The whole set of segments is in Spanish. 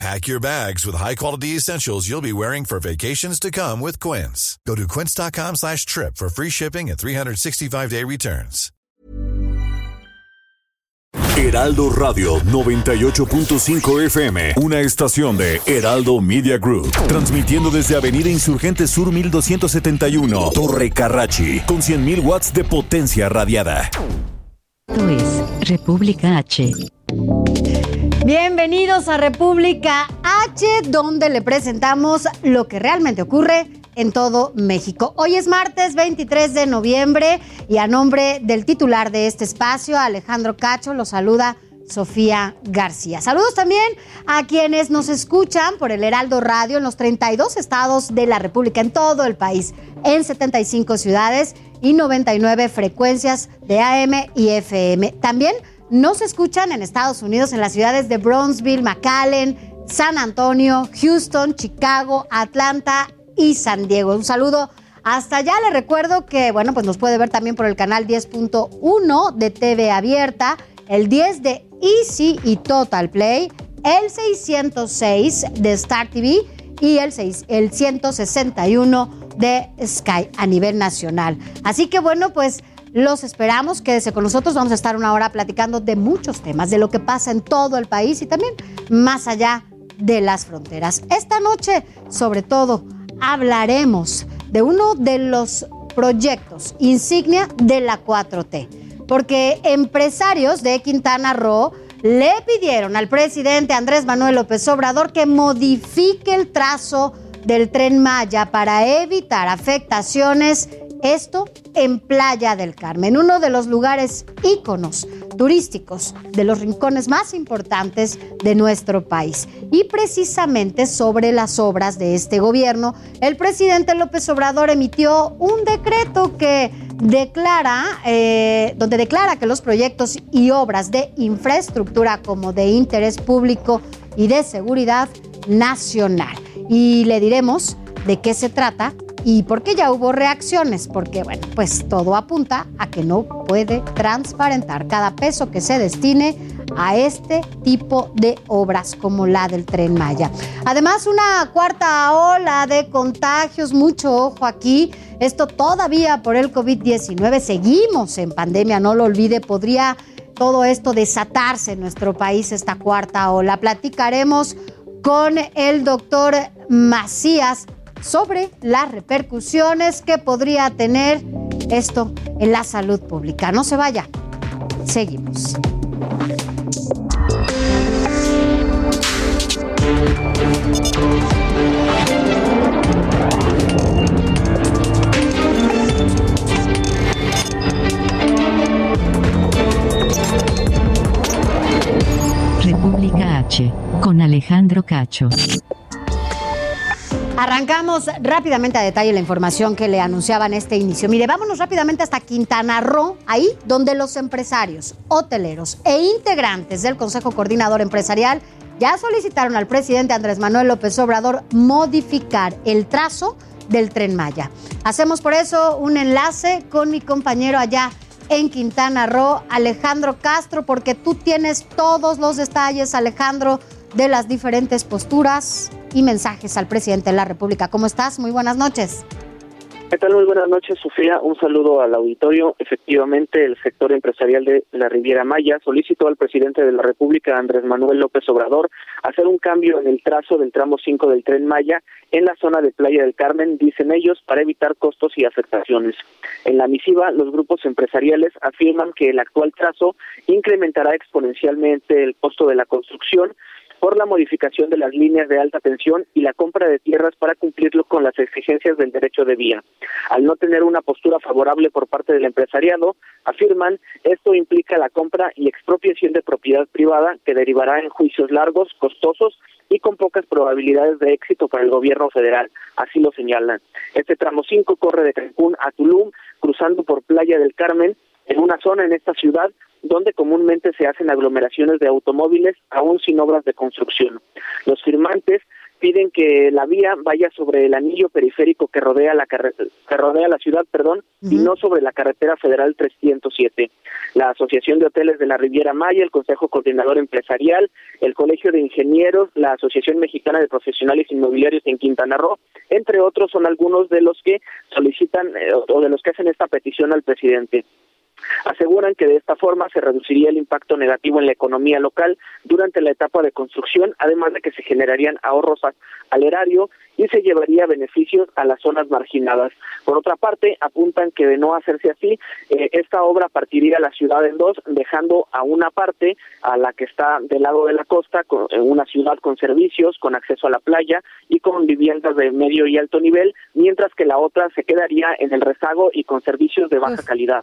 Pack your bags with high-quality essentials you'll be wearing for vacations to come with Quince. Go to quince.com slash trip for free shipping and 365-day returns. Heraldo Radio 98.5 FM, una estación de Heraldo Media Group, transmitiendo desde Avenida Insurgente Sur 1271, Torre Carrachi, con 100.000 watts de potencia radiada. Esto es República H. Bienvenidos a República H, donde le presentamos lo que realmente ocurre en todo México. Hoy es martes 23 de noviembre y a nombre del titular de este espacio, Alejandro Cacho, lo saluda Sofía García. Saludos también a quienes nos escuchan por el Heraldo Radio en los 32 estados de la República, en todo el país, en 75 ciudades y 99 frecuencias de AM y FM. También nos escuchan en Estados Unidos, en las ciudades de Brownsville, McAllen, San Antonio, Houston, Chicago, Atlanta y San Diego. Un saludo hasta allá. Le recuerdo que, bueno, pues nos puede ver también por el canal 10.1 de TV Abierta, el 10 de Easy y Total Play, el 606 de Star TV y el, 6, el 161 de Sky a nivel nacional. Así que bueno, pues los esperamos, quédese con nosotros, vamos a estar una hora platicando de muchos temas, de lo que pasa en todo el país y también más allá de las fronteras. Esta noche, sobre todo, hablaremos de uno de los proyectos insignia de la 4T, porque empresarios de Quintana Roo le pidieron al presidente Andrés Manuel López Obrador que modifique el trazo del tren Maya para evitar afectaciones esto en Playa del Carmen, uno de los lugares íconos turísticos de los rincones más importantes de nuestro país. Y precisamente sobre las obras de este gobierno, el presidente López Obrador emitió un decreto que declara, eh, donde declara que los proyectos y obras de infraestructura como de interés público y de seguridad nacional. Y le diremos de qué se trata y por qué ya hubo reacciones, porque bueno, pues todo apunta a que no puede transparentar cada peso que se destine a este tipo de obras como la del tren Maya. Además, una cuarta ola de contagios, mucho ojo aquí, esto todavía por el COVID-19, seguimos en pandemia, no lo olvide, podría todo esto desatarse en nuestro país, esta cuarta ola. Platicaremos con el doctor Macías sobre las repercusiones que podría tener esto en la salud pública. No se vaya. Seguimos. República H, con Alejandro Cacho. Arrancamos rápidamente a detalle la información que le anunciaba en este inicio. Mire, vámonos rápidamente hasta Quintana Roo, ahí donde los empresarios, hoteleros e integrantes del Consejo Coordinador Empresarial ya solicitaron al presidente Andrés Manuel López Obrador modificar el trazo del tren Maya. Hacemos por eso un enlace con mi compañero allá en Quintana Roo, Alejandro Castro, porque tú tienes todos los detalles, Alejandro, de las diferentes posturas y mensajes al presidente de la República. ¿Cómo estás? Muy buenas noches. ¿Qué tal? Muy buenas noches, Sofía. Un saludo al auditorio. Efectivamente, el sector empresarial de la Riviera Maya solicitó al presidente de la República, Andrés Manuel López Obrador, hacer un cambio en el trazo del tramo 5 del tren Maya en la zona de Playa del Carmen, dicen ellos, para evitar costos y afectaciones. En la misiva, los grupos empresariales afirman que el actual trazo incrementará exponencialmente el costo de la construcción, por la modificación de las líneas de alta tensión y la compra de tierras para cumplirlo con las exigencias del derecho de vía. Al no tener una postura favorable por parte del empresariado, afirman, esto implica la compra y expropiación de propiedad privada que derivará en juicios largos, costosos y con pocas probabilidades de éxito para el gobierno federal, así lo señalan. Este tramo 5 corre de Cancún a Tulum, cruzando por Playa del Carmen, en una zona en esta ciudad donde comúnmente se hacen aglomeraciones de automóviles aún sin obras de construcción. Los firmantes piden que la vía vaya sobre el anillo periférico que rodea la que rodea la ciudad, perdón, y no sobre la carretera federal 307. La Asociación de Hoteles de la Riviera Maya, el Consejo Coordinador Empresarial, el Colegio de Ingenieros, la Asociación Mexicana de Profesionales Inmobiliarios en Quintana Roo, entre otros, son algunos de los que solicitan eh, o de los que hacen esta petición al presidente. Aseguran que de esta forma se reduciría el impacto negativo en la economía local durante la etapa de construcción, además de que se generarían ahorros al erario y se llevaría beneficios a las zonas marginadas. Por otra parte, apuntan que de no hacerse así, eh, esta obra partiría la ciudad en dos, dejando a una parte, a la que está del lado de la costa, con, en una ciudad con servicios, con acceso a la playa y con viviendas de medio y alto nivel, mientras que la otra se quedaría en el rezago y con servicios de baja calidad.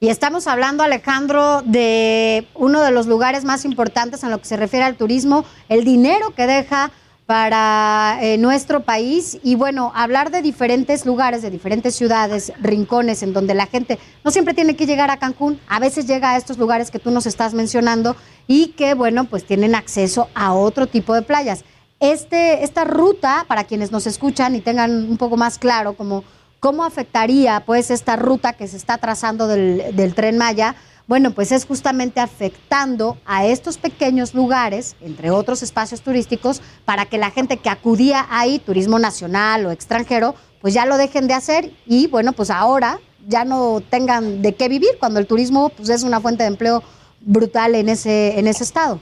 Y estamos hablando, Alejandro, de uno de los lugares más importantes en lo que se refiere al turismo, el dinero que deja para eh, nuestro país y bueno, hablar de diferentes lugares, de diferentes ciudades, rincones en donde la gente no siempre tiene que llegar a Cancún, a veces llega a estos lugares que tú nos estás mencionando y que bueno, pues tienen acceso a otro tipo de playas. Este, esta ruta, para quienes nos escuchan y tengan un poco más claro como ¿Cómo afectaría pues esta ruta que se está trazando del, tren Maya? Bueno, pues es justamente afectando a estos pequeños lugares, entre otros espacios turísticos, para que la gente que acudía ahí, turismo nacional o extranjero, pues ya lo dejen de hacer y bueno, pues ahora ya no tengan de qué vivir cuando el turismo pues es una fuente de empleo brutal en ese, en ese estado.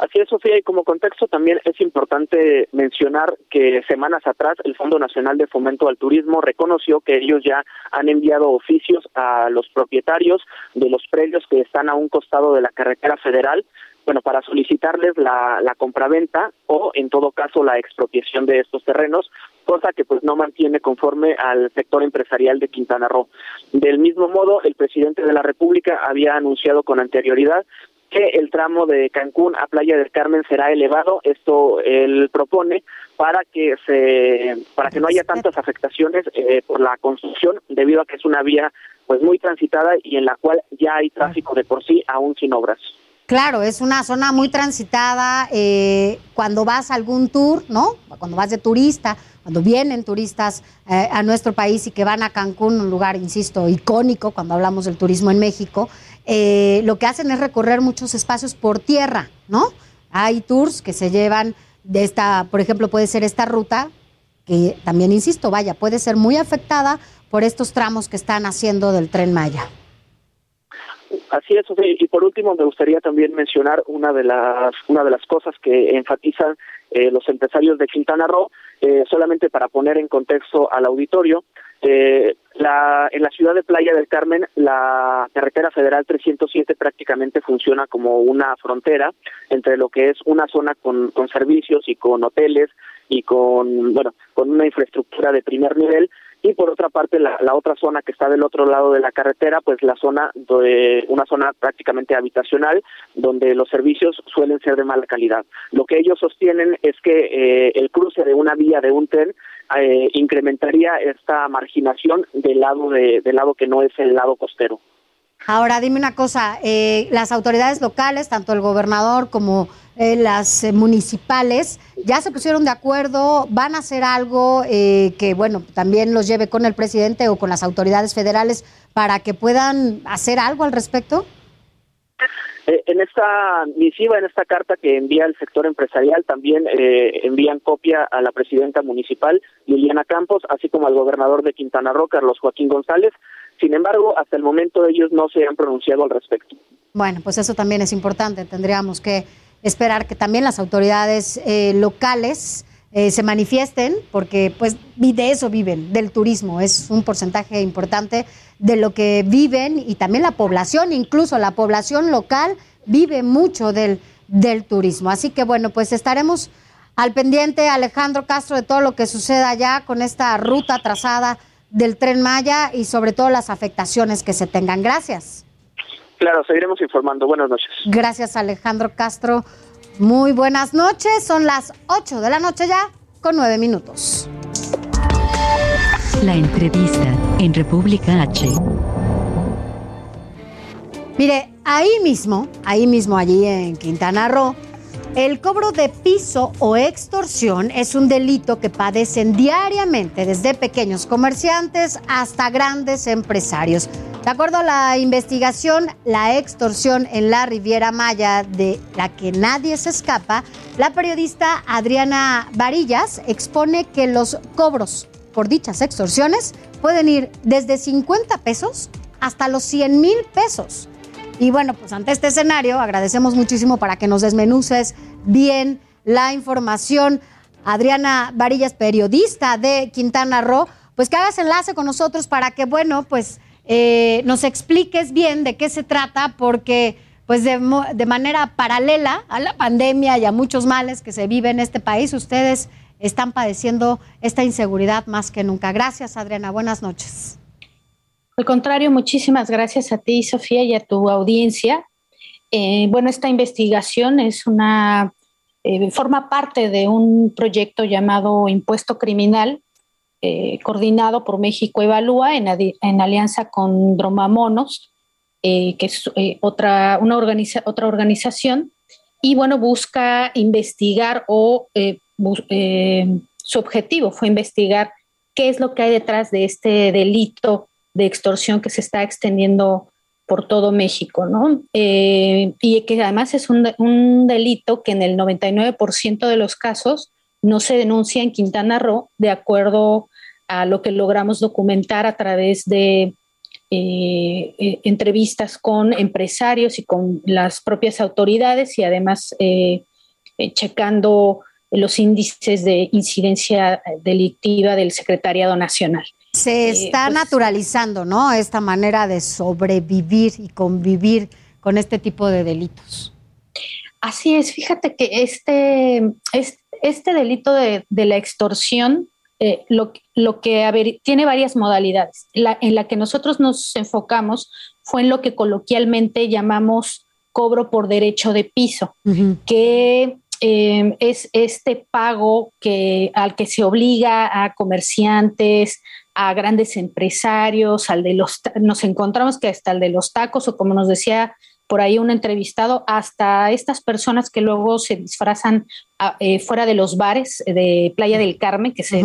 Así es, Sofía, y como contexto también es importante mencionar que semanas atrás el Fondo Nacional de Fomento al Turismo reconoció que ellos ya han enviado oficios a los propietarios de los predios que están a un costado de la carretera federal bueno, para solicitarles la, la compraventa o, en todo caso, la expropiación de estos terrenos, cosa que pues no mantiene conforme al sector empresarial de Quintana Roo. Del mismo modo, el presidente de la República había anunciado con anterioridad que el tramo de Cancún a Playa del Carmen será elevado. Esto él propone para que se para que no haya tantas afectaciones eh, por la construcción, debido a que es una vía pues muy transitada y en la cual ya hay tráfico de por sí, aún sin obras. Claro, es una zona muy transitada eh, cuando vas a algún tour, ¿no? Cuando vas de turista, cuando vienen turistas eh, a nuestro país y que van a Cancún, un lugar, insisto, icónico cuando hablamos del turismo en México, eh, lo que hacen es recorrer muchos espacios por tierra, ¿no? Hay tours que se llevan de esta, por ejemplo, puede ser esta ruta, que también, insisto, vaya, puede ser muy afectada por estos tramos que están haciendo del tren Maya. Así es, y por último me gustaría también mencionar una de las una de las cosas que enfatizan eh, los empresarios de Quintana Roo, eh, solamente para poner en contexto al auditorio, eh, la, en la ciudad de Playa del Carmen, la carretera federal 307 prácticamente funciona como una frontera entre lo que es una zona con, con servicios y con hoteles y con, bueno, con una infraestructura de primer nivel y por otra parte la, otra zona que está del otro lado de la carretera pues la zona de una zona prácticamente habitacional donde los servicios suelen ser de mala calidad. Lo que ellos sostienen es que eh, el cruce de una vía de un tren eh, incrementaría esta marginación del lado de, del lado que no es el lado costero. Ahora, dime una cosa, eh, las autoridades locales, tanto el gobernador como eh, las eh, municipales, ya se pusieron de acuerdo, van a hacer algo que, bueno, también los lleve con el presidente o con las autoridades federales para que puedan hacer algo al respecto. En esta misiva, en esta carta que envía el sector empresarial, también envían copia a la presidenta municipal, Liliana Campos, así como al gobernador de Quintana Roo, Carlos Joaquín González, sin embargo, hasta el momento ellos no se han pronunciado al respecto. Bueno, pues eso también es importante. Tendríamos que esperar que también las autoridades eh, locales eh, se manifiesten, porque pues de eso viven, del turismo. Es un porcentaje importante de lo que viven y también la población, incluso la población local vive mucho del, del turismo. Así que bueno, pues estaremos al pendiente, Alejandro Castro, de todo lo que suceda allá con esta ruta trazada del tren Maya y sobre todo las afectaciones que se tengan. Gracias. Claro, seguiremos informando. Buenas noches. Gracias, Alejandro Castro. Muy buenas noches. Son las 8 de la noche ya, con 9 minutos. La entrevista en República H. Mire, ahí mismo, ahí mismo, allí en Quintana Roo, el cobro de piso o extorsión es un delito que padecen diariamente desde pequeños comerciantes hasta grandes empresarios. De acuerdo a la investigación, la extorsión en la Riviera Maya, de la que nadie se escapa, la periodista Adriana Varillas expone que los cobros por dichas extorsiones pueden ir desde 50 pesos hasta los 100 mil pesos. Y bueno, pues ante este escenario agradecemos muchísimo para que nos desmenuces bien la información. Adriana Varillas, periodista de Quintana Roo, pues que hagas enlace con nosotros para que, bueno, pues eh, nos expliques bien de qué se trata, porque pues de, de, manera paralela a la pandemia y a muchos males que se viven en este país, ustedes están padeciendo esta inseguridad más que nunca. Gracias, Adriana. Buenas noches. Al contrario, muchísimas gracias a ti, Sofía, y a tu audiencia. Eh, bueno, esta investigación es una, eh, forma parte de un proyecto llamado Impuesto Criminal, eh, coordinado por México Evalúa en, en alianza con Dromamonos, que es otra, una otra organización, y bueno, busca investigar o su objetivo fue investigar qué es lo que hay detrás de este delito de extorsión que se está extendiendo por todo México, ¿no? Eh, y que además es un, delito que en el 99% de los casos no se denuncia en Quintana Roo, de acuerdo a lo que logramos documentar a través de eh, eh, entrevistas con empresarios y con las propias autoridades y además checando los índices de incidencia delictiva del Secretariado Nacional. Se está pues, naturalizando, ¿no? Esta manera de sobrevivir y convivir con este tipo de delitos. Así es, fíjate que este, este, delito de, la extorsión eh, lo, que tiene varias modalidades. en la que nosotros nos enfocamos fue en lo que coloquialmente llamamos cobro por derecho de piso, que eh, es este pago que, al que se obliga a comerciantes, a grandes empresarios, al de los, nos encontramos que hasta el de los tacos o como nos decía por ahí un entrevistado, hasta estas personas que luego se disfrazan ah, eh, fuera de los bares de Playa del Carmen, que se,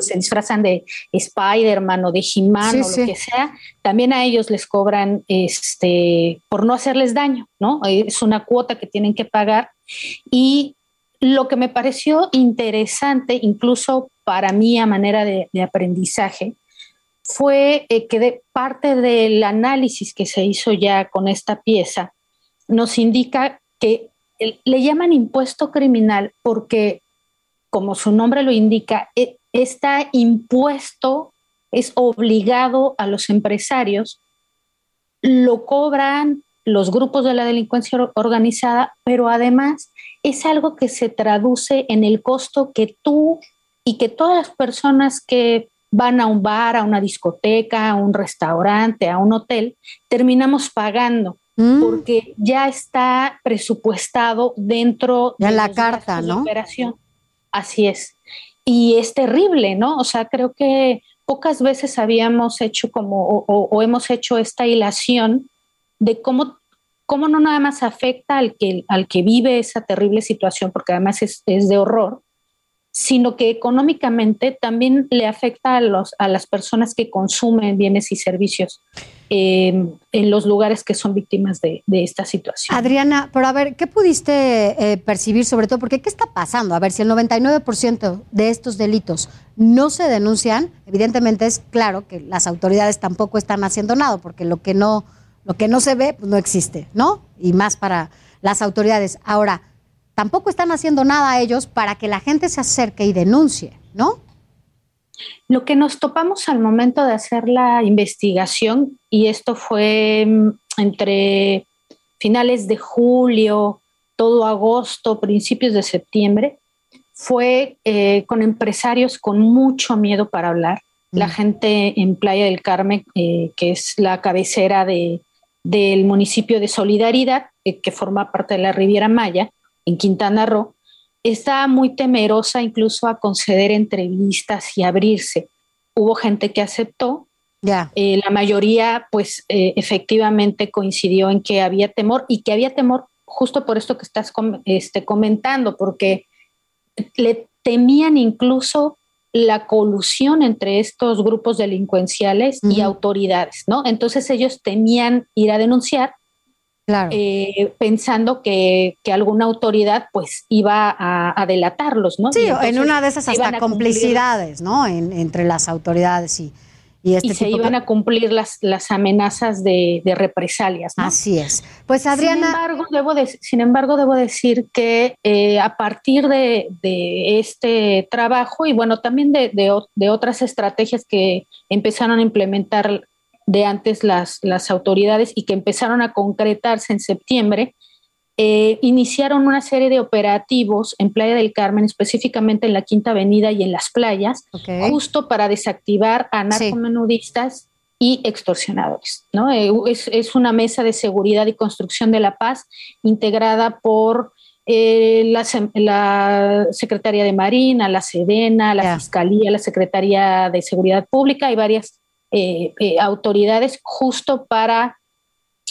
se disfrazan de Spider-Man o de He-Man o lo que sea, también a ellos les cobran este, por no hacerles daño, ¿no? Es una cuota que tienen que pagar. Y lo que me pareció interesante, incluso para mí a manera de, aprendizaje, fue eh, que parte del análisis que se hizo ya con esta pieza, nos indica que le llaman impuesto criminal porque, como su nombre lo indica, e, está impuesto es obligado a los empresarios, lo cobran los grupos de la delincuencia organizada, pero además es algo que se traduce en el costo que tú y que todas las personas que van a un bar, a una discoteca, a un restaurante, a un hotel, terminamos pagando mm. porque ya está presupuestado dentro de la carta, ¿no? operación. Así es. Y es terrible, ¿no? O sea, creo que pocas veces habíamos hecho como o hemos hecho esta hilación de cómo cómo no nada más afecta al que, al que vive esa terrible situación, porque además es, de horror, sino que económicamente también le afecta a, los, a las personas que consumen bienes y servicios em, en los lugares que son víctimas de, esta situación. Adriana, pero a ver, ¿qué pudiste eh, percibir sobre todo? Porque ¿qué está pasando? A ver, si el 99% de estos delitos no se denuncian, evidentemente es claro que las autoridades tampoco están haciendo nada, porque lo que no lo que no se ve, pues no existe, ¿no? Y más para las autoridades. Ahora, tampoco están haciendo nada ellos para que la gente se acerque y denuncie, ¿no? Lo que nos topamos al momento de hacer la investigación, y esto fue mm, entre finales de julio, todo agosto, principios de septiembre, fue eh, con empresarios con mucho miedo para hablar. La mm. gente en Playa del Carmen, eh, que es la cabecera de, del municipio de Solidaridad, eh, que forma parte de la Riviera Maya, en Quintana Roo, está muy temerosa incluso a conceder entrevistas y abrirse. Hubo gente que aceptó, Eh, la mayoría, pues, eh, efectivamente coincidió en que había temor y que había temor justo por esto que estás este, comentando, porque le temían incluso la colusión entre estos grupos delincuenciales y autoridades, ¿no? Entonces ellos temían ir a denunciar eh, pensando que, alguna autoridad pues iba a, delatarlos, ¿no? Sí, en una de esas hasta complicidades, ¿no? entre las autoridades y, y, este se iban a cumplir las, las amenazas de, represalias. ¿no? Así es. Pues Adriana. Sin embargo, debo, sin embargo, debo decir que eh, a partir de, este trabajo y bueno, también de, de, otras estrategias que empezaron a implementar de antes las, las autoridades y que empezaron a concretarse en septiembre, eh, iniciaron una serie de operativos en Playa del Carmen, específicamente en la Quinta Avenida y en las playas, justo para desactivar a narcomenudistas y extorsionadores. ¿no? Eh, es, es, una mesa de seguridad y construcción de la paz integrada por eh, la, la, Secretaría de Marina, la Sedena, la Fiscalía, la Secretaría de Seguridad Pública y varias autoridades justo para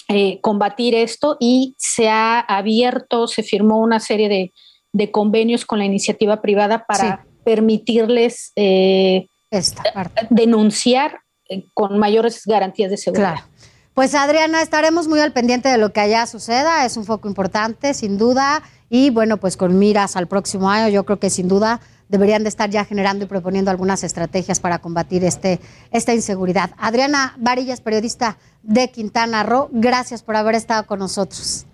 eh, combatir esto y se ha abierto, se firmó una serie de, convenios con la iniciativa privada para permitirles denunciar con mayores garantías de seguridad. Pues Adriana, estaremos muy al pendiente de lo que allá suceda, es un foco importante, sin duda, y bueno, pues con miras al próximo año, yo creo que sin duda deberían de estar ya generando y proponiendo algunas estrategias para combatir este, esta inseguridad. Adriana Varillas, periodista de Quintana Roo, gracias por haber estado con nosotros.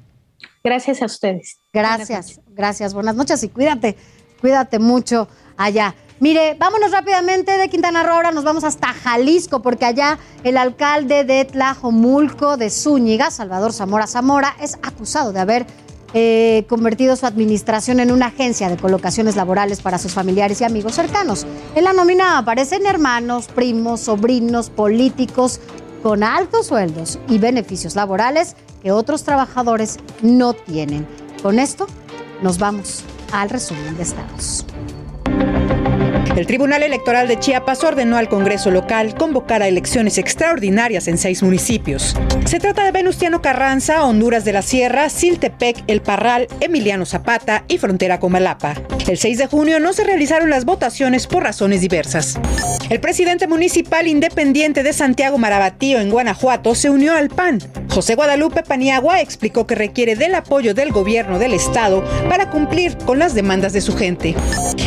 Gracias a ustedes. Gracias, gracias. Buenas noches y cuídate, cuídate mucho allá. Mire, vámonos rápidamente de Quintana Roo, ahora nos vamos hasta Jalisco, porque allá el alcalde de Tlajomulco de Zúñiga, Salvador Zamora Zamora, es acusado de haber eh, convertido su administración en una agencia de colocaciones laborales para sus familiares y amigos cercanos. En la nómina aparecen hermanos, primos, sobrinos, políticos con altos sueldos y beneficios laborales que otros trabajadores no tienen. Con esto nos vamos al resumen de estados. El Tribunal Electoral de Chiapas ordenó al Congreso local convocar a elecciones extraordinarias en seis municipios. Se trata de Venustiano Carranza, Honduras de la Sierra, Siltepec, El Parral, Emiliano Zapata y Frontera con Malapa. El 6 de junio no se realizaron las votaciones por razones diversas. El presidente municipal independiente de Santiago Marabatío en Guanajuato se unió al PAN. José Guadalupe Paniagua explicó que requiere del apoyo del gobierno del estado para cumplir con las demandas de su gente.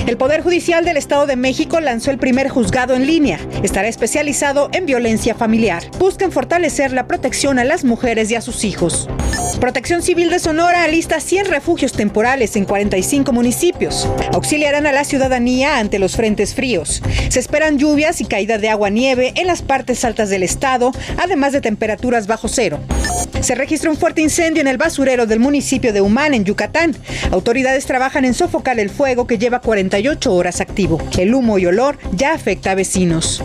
El Poder Judicial del Estado de México lanzó el primer juzgado en línea. Estará especializado en violencia familiar. Buscan fortalecer la protección a las mujeres y a sus hijos. Protección Civil de Sonora alista 100 refugios temporales en 45 municipios. Auxiliarán a la ciudadanía ante los frentes fríos. Se esperan lluvias y caída de agua-nieve en las partes altas del estado, además de temperaturas bajo cero. Se registra un fuerte incendio en el basurero del municipio de Humán, en Yucatán. Autoridades trabajan en sofocar el fuego que lleva 48 horas activo. El humo y olor ya afecta a vecinos.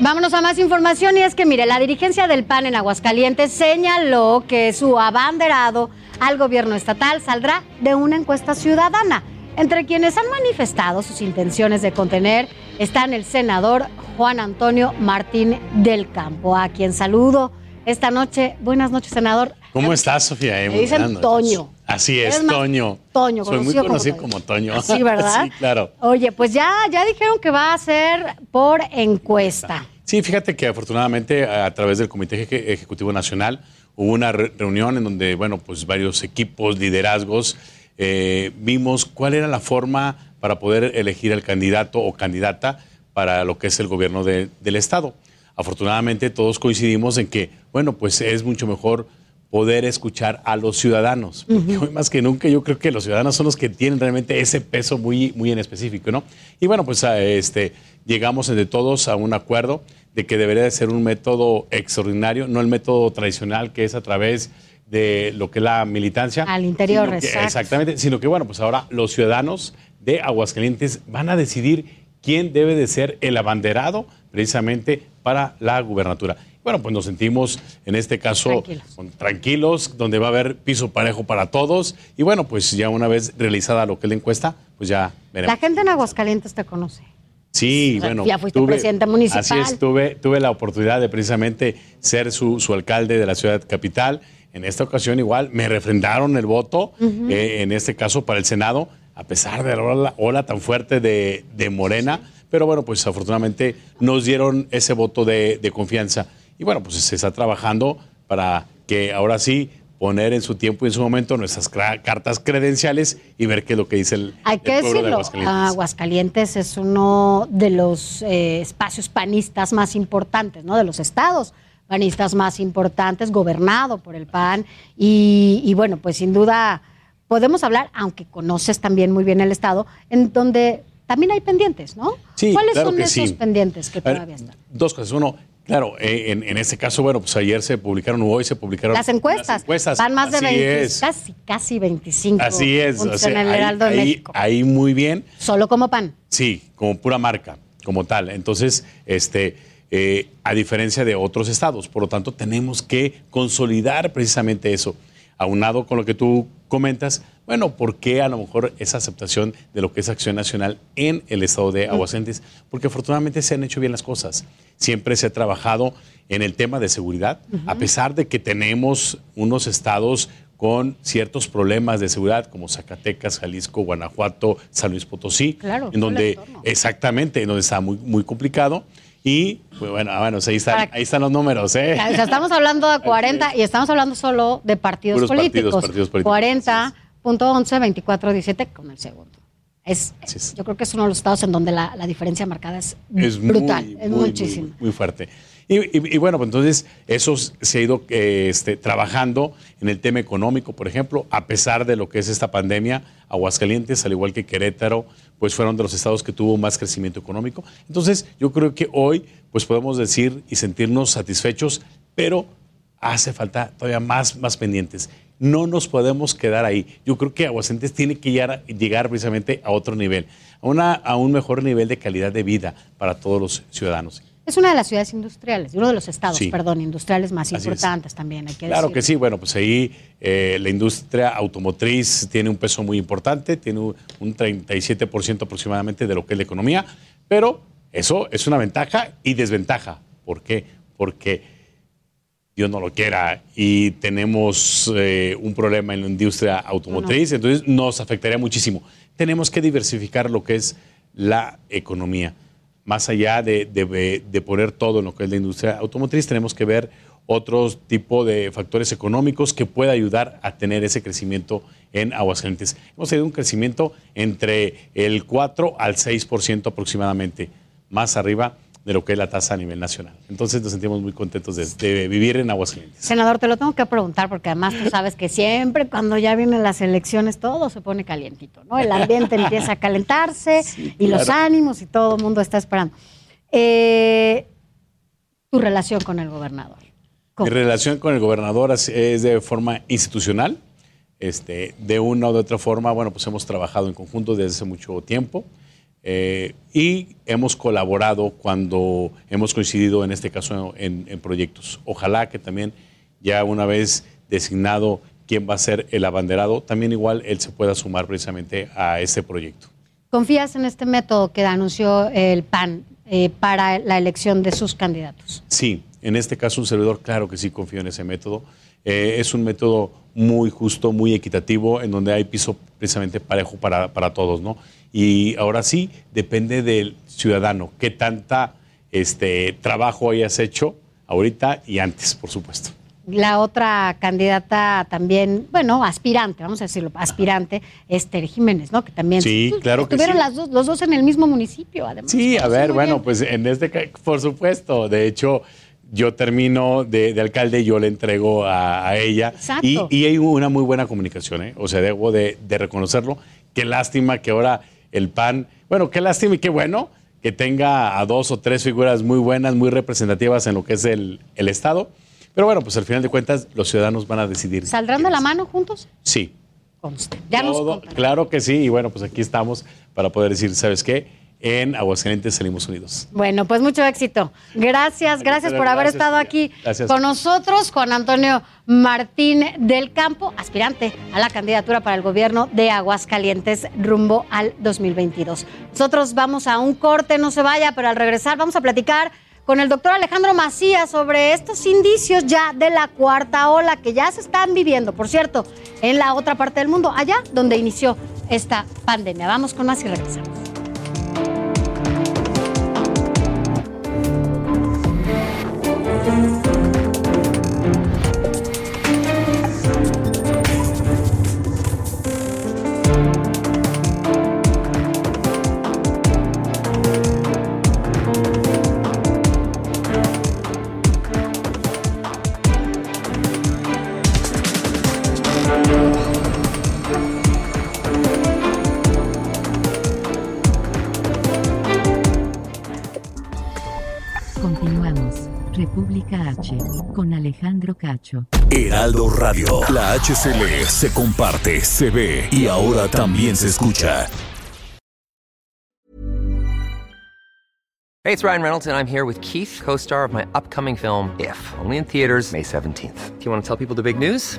Vámonos a más información y es que, mire, la dirigencia del PAN en Aguascalientes señaló que su abanderado al gobierno estatal saldrá de una encuesta ciudadana. Entre quienes han manifestado sus intenciones de contener están el senador Juan Antonio Martín del Campo, a quien saludo esta noche. Buenas noches, senador. ¿Cómo estás, Sofía? Me dicen Toño. Así es, Toño. Toño, Soy muy conocido como Toño. Sí, ¿verdad? sí, claro. Oye, pues ya, ya dijeron que va a ser por encuesta. Sí, fíjate que afortunadamente a través del Comité Ejecutivo Nacional hubo una reunión en donde, bueno, pues varios equipos, liderazgos, eh, vimos cuál era la forma para poder elegir el candidato o candidata para lo que es el gobierno del Estado. Afortunadamente todos coincidimos en que, bueno, pues es mucho mejor poder escuchar a los ciudadanos. Porque hoy más que nunca yo creo que los ciudadanos son los que tienen realmente ese peso muy, muy en específico, ¿no? Y bueno, pues este, llegamos entre todos a un acuerdo de que debería de ser un método extraordinario, no el método tradicional que es a través de lo que es la militancia. Al interior, Exactamente, sino que bueno, pues ahora los ciudadanos de Aguascalientes van a decidir quién debe de ser el abanderado precisamente para la gubernatura. Bueno, pues nos sentimos en este caso Tranquilos. con- tranquilos, donde va a haber piso parejo para todos. Y bueno, pues ya una vez realizada lo que es la encuesta, pues ya veremos. La gente en Aguascalientes te conoce. Sí, O sea, bueno. ya fuiste presidente municipal. Así es, tuve, tuve la oportunidad de precisamente ser su, su alcalde de la ciudad capital. En esta ocasión igual me refrendaron el voto, eh, en este caso para el Senado, a pesar de la ola, ola tan fuerte de, de Morena. Pero bueno, pues afortunadamente nos dieron ese voto de, de confianza. Y bueno, pues se está trabajando para que ahora sí poner en su tiempo y en su momento nuestras cartas credenciales y ver qué es lo que dice el, Hay el que pueblo de Aguascalientes. Aguascalientes es uno de los eh, espacios panistas más importantes, ¿no? De los estados panistas más importantes, gobernado por el PAN. Y, y bueno, pues sin duda podemos hablar, aunque conoces también muy bien el estado, en donde también hay pendientes, ¿no? Sí, ¿Cuáles claro son esos sí. pendientes que ver, todavía están? Dos cosas. Uno, claro, eh, en, en este caso, bueno, pues ayer se publicaron, o hoy se publicaron Las encuestas, las encuestas. van más de Así 20, es. casi, casi 25 Así es. o sea, en el ahí- ahí muy bien. Solo como PAN. Sí, como pura marca, como tal. Entonces, este, eh, a diferencia de otros estados, por lo tanto, tenemos que consolidar precisamente eso. Aunado con lo que tú comentas, bueno, ¿por qué a lo mejor esa aceptación de lo que es acción nacional en el estado de Aguascalientes? Porque afortunadamente se han hecho bien las cosas. Siempre se ha trabajado en el tema de seguridad, a pesar de que tenemos unos estados con ciertos problemas de seguridad como Zacatecas, Jalisco, Guanajuato, San Luis Potosí, Claro, en donde exactamente, en donde está muy muy complicado y pues, bueno, ah, bueno, ahí están, ahí están los números, ¿eh? O sea, estamos hablando de 40 y estamos hablando solo de partidos Puros partidos, políticos. partidos políticos. 40.11, 24.17 con el segundo. Es. Yo creo que es uno de los estados en donde la, la diferencia marcada es, es brutal, muy, es muy, muchísimo. Muy, muy fuerte. Y, y- y bueno, pues entonces eso se ha ido eh, este, trabajando en el tema económico, por ejemplo, a pesar de lo que es esta pandemia, Aguascalientes, al igual que Querétaro, pues fueron de los estados que tuvo más crecimiento económico. Entonces, yo creo que hoy, pues podemos decir y sentirnos satisfechos, pero hace falta todavía más, más pendientes. No nos podemos quedar ahí. Yo creo que Aguascalientes tiene que llegar, llegar precisamente a otro nivel, a, una, a un mejor nivel de calidad de vida para todos los ciudadanos. Es una de las ciudades industriales, uno de los estados, Sí. perdón, industriales más Así es. importantes también, hay que Claro decirlo. que sí, bueno, pues ahí eh, la industria automotriz tiene un peso muy importante, tiene un un 37% aproximadamente de lo que es la economía, pero eso es una ventaja y desventaja. ¿Por qué? Porque Dios no lo quiera y tenemos eh, un problema en la industria automotriz, entonces nos afectaría muchísimo. Tenemos que diversificar lo que es la economía. Más allá de, de- de poner todo en lo que es la industria automotriz, tenemos que ver otros tipo de factores económicos que pueda ayudar a tener ese crecimiento en Aguascalientes. Hemos tenido un crecimiento entre el 4 al 6% aproximadamente, más arriba de lo que es la tasa a nivel nacional. Entonces nos sentimos muy contentos de, de vivir en Aguascalientes. Senador, te lo tengo que preguntar porque además tú sabes que siempre cuando ya vienen las elecciones todo se pone calientito, ¿no? El ambiente empieza a calentarse y los ánimos y todo el mundo está esperando. Eh, tu relación con el gobernador. ¿Cómo? Mi relación con el gobernador es de forma institucional. Este, de una u de otra forma, bueno, pues hemos trabajado en conjunto desde hace mucho tiempo eh, y hemos colaborado cuando hemos coincidido, en este caso, en, en proyectos. Ojalá que también ya una vez designado quién va a ser el abanderado, también igual él se pueda sumar precisamente a este proyecto. ¿Confías en este método que anunció el PAN eh, para la elección de sus candidatos? Sí, en este caso un servidor, claro que sí confío en ese método. Eh, es un método muy justo, muy equitativo, en donde hay piso precisamente parejo para, para todos, ¿no? Y ahora sí, depende del ciudadano, qué tanta este, trabajo hayas hecho ahorita y antes, por supuesto. La otra candidata también, bueno, aspirante, vamos a decirlo, aspirante, Esther Jiménez, ¿no? Que también Sí, pues, claro que estuvieron sí. las dos, los dos en el mismo municipio, además. Sí, a Conocen ver, bueno, bien. pues en este, por supuesto, de hecho, yo termino de, de alcalde y yo le entrego a, a ella. Exacto. Y, y hay una muy buena comunicación, ¿eh? O sea, debo de, de reconocerlo. Qué lástima que ahora el PAN, bueno, qué lástima y qué bueno que tenga a dos o tres figuras muy buenas, muy representativas en lo que es el, el Estado. Pero bueno, pues al final de cuentas, los ciudadanos van a decidir. ¿Saldrán de la mano juntos? Sí. Conste. Ya Todo- claro que sí, y bueno, pues aquí estamos para poder decir, ¿sabes qué? En Aguascalientes salimos unidos. Bueno, pues mucho éxito. Gracias, gracias por haber Gracias, estado aquí Gracias. con nosotros, Juan Antonio Martín del Campo, aspirante a la candidatura para el gobierno de Aguascalientes rumbo al 2022. Nosotros vamos a un corte, no se vaya, pero al regresar vamos a platicar con el doctor Alejandro Macías sobre estos indicios ya de la cuarta ola que ya se están viviendo, por cierto, en la otra parte del mundo, allá donde inició esta pandemia. Vamos con más y regresamos. Con Alejandro Cacho. Heraldo Radio. La HCL se comparte, se ve y ahora también se escucha. Hey, it's Ryan Reynolds, and I'm here with Keith, co star of my upcoming film, If, only in theaters, May 17th. Do you want to tell people the big news?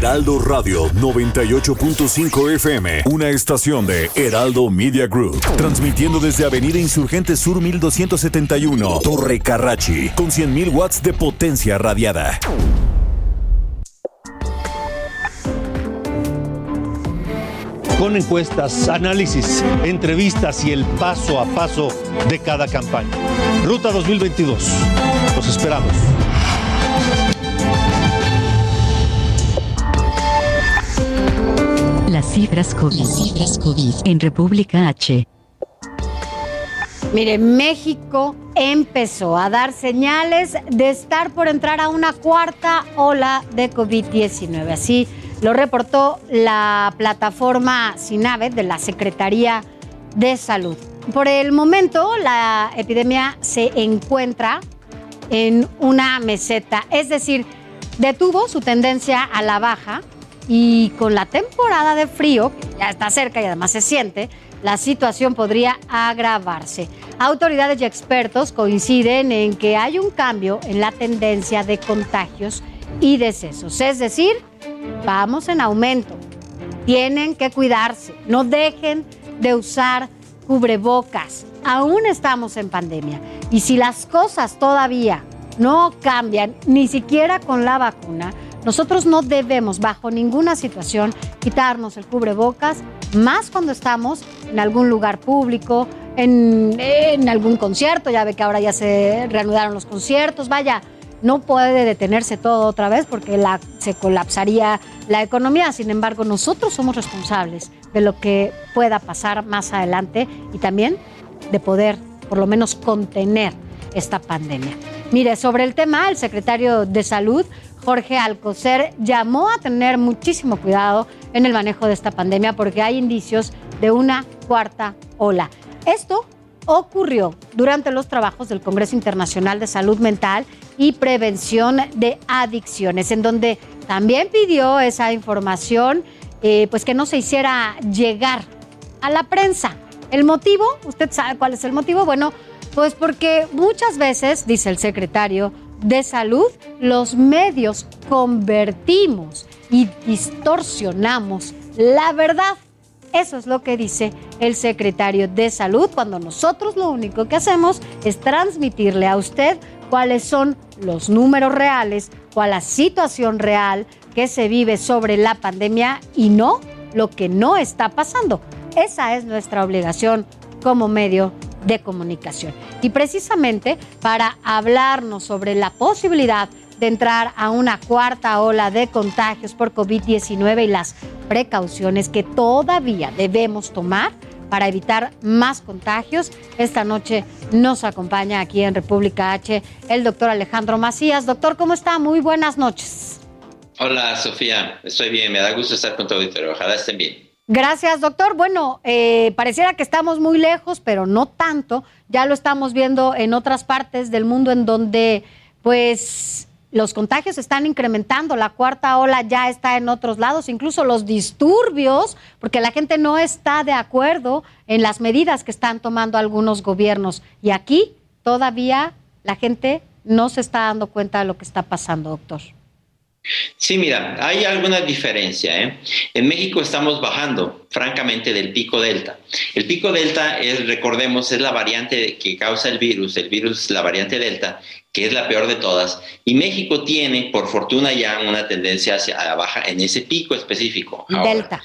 Heraldo Radio 98.5 FM, una estación de Heraldo Media Group, transmitiendo desde Avenida Insurgente Sur 1271, Torre Carrachi, con 100.000 watts de potencia radiada. con encuestas, análisis, entrevistas y el paso a paso de cada campaña. Ruta 2022. Los esperamos. Las cifras COVID. Las cifras COVID. En República H. Mire, México empezó a dar señales de estar por entrar a una cuarta ola de COVID-19. Así lo reportó la plataforma SINAVE de la Secretaría de Salud. Por el momento, la epidemia se encuentra en una meseta, es decir, detuvo su tendencia a la baja y con la temporada de frío, que ya está cerca y además se siente, la situación podría agravarse. Autoridades y expertos coinciden en que hay un cambio en la tendencia de contagios y decesos, es decir, vamos en aumento. Tienen que cuidarse, no dejen de usar cubrebocas. Aún estamos en pandemia y si las cosas todavía no cambian, ni siquiera con la vacuna, nosotros no debemos bajo ninguna situación quitarnos el cubrebocas, más cuando estamos en algún lugar público, en, algún concierto, ya ve que ahora ya se reanudaron los conciertos, vaya, no puede detenerse todo otra vez porque se colapsaría la economía. Sin embargo, nosotros somos responsables de lo que pueda pasar más adelante y también de poder, por lo menos, contener esta pandemia. Mire, sobre el tema, el secretario de Salud, Jorge Alcocer, llamó a tener muchísimo cuidado en el manejo de esta pandemia porque hay indicios de una cuarta ola. Esto ocurrió durante los trabajos del Congreso Internacional de Salud Mental y Prevención de Adicciones, en donde también pidió esa información, eh, pues que no se hiciera llegar a la prensa. El motivo, ¿usted sabe cuál es el motivo? Bueno, pues porque muchas veces, dice el secretario de Salud, los medios convertimos y distorsionamos la verdad. Eso es lo que dice el secretario de Salud cuando nosotros lo único que hacemos es transmitirle a usted cuáles son los números reales, cuál la situación real que se vive sobre la pandemia y no lo que no está pasando. Esa es nuestra obligación como medio de comunicación. Y precisamente para hablarnos sobre la posibilidad de entrar a una cuarta ola de contagios por COVID-19 y las precauciones que todavía debemos tomar para evitar más contagios. Esta noche nos acompaña aquí en República H el doctor Alejandro Macías. Doctor, ¿cómo está? Muy buenas noches. Hola, Sofía. Estoy bien. Me da gusto estar con tu auditorio. Ojalá estén bien. Gracias, doctor. Bueno, eh, pareciera que estamos muy lejos, pero no tanto. Ya lo estamos viendo en otras partes del mundo en donde, pues, los contagios están incrementando, la cuarta ola ya está en otros lados, incluso los disturbios, porque la gente no está de acuerdo en las medidas que están tomando algunos gobiernos. Y aquí todavía la gente no se está dando cuenta de lo que está pasando, doctor. Sí, mira, hay alguna diferencia. ¿eh? En México estamos bajando, francamente, del pico delta. El pico delta es, recordemos, es la variante que causa el virus, el virus, la variante delta, que es la peor de todas, y México tiene, por fortuna, ya una tendencia hacia la baja en ese pico específico. delta.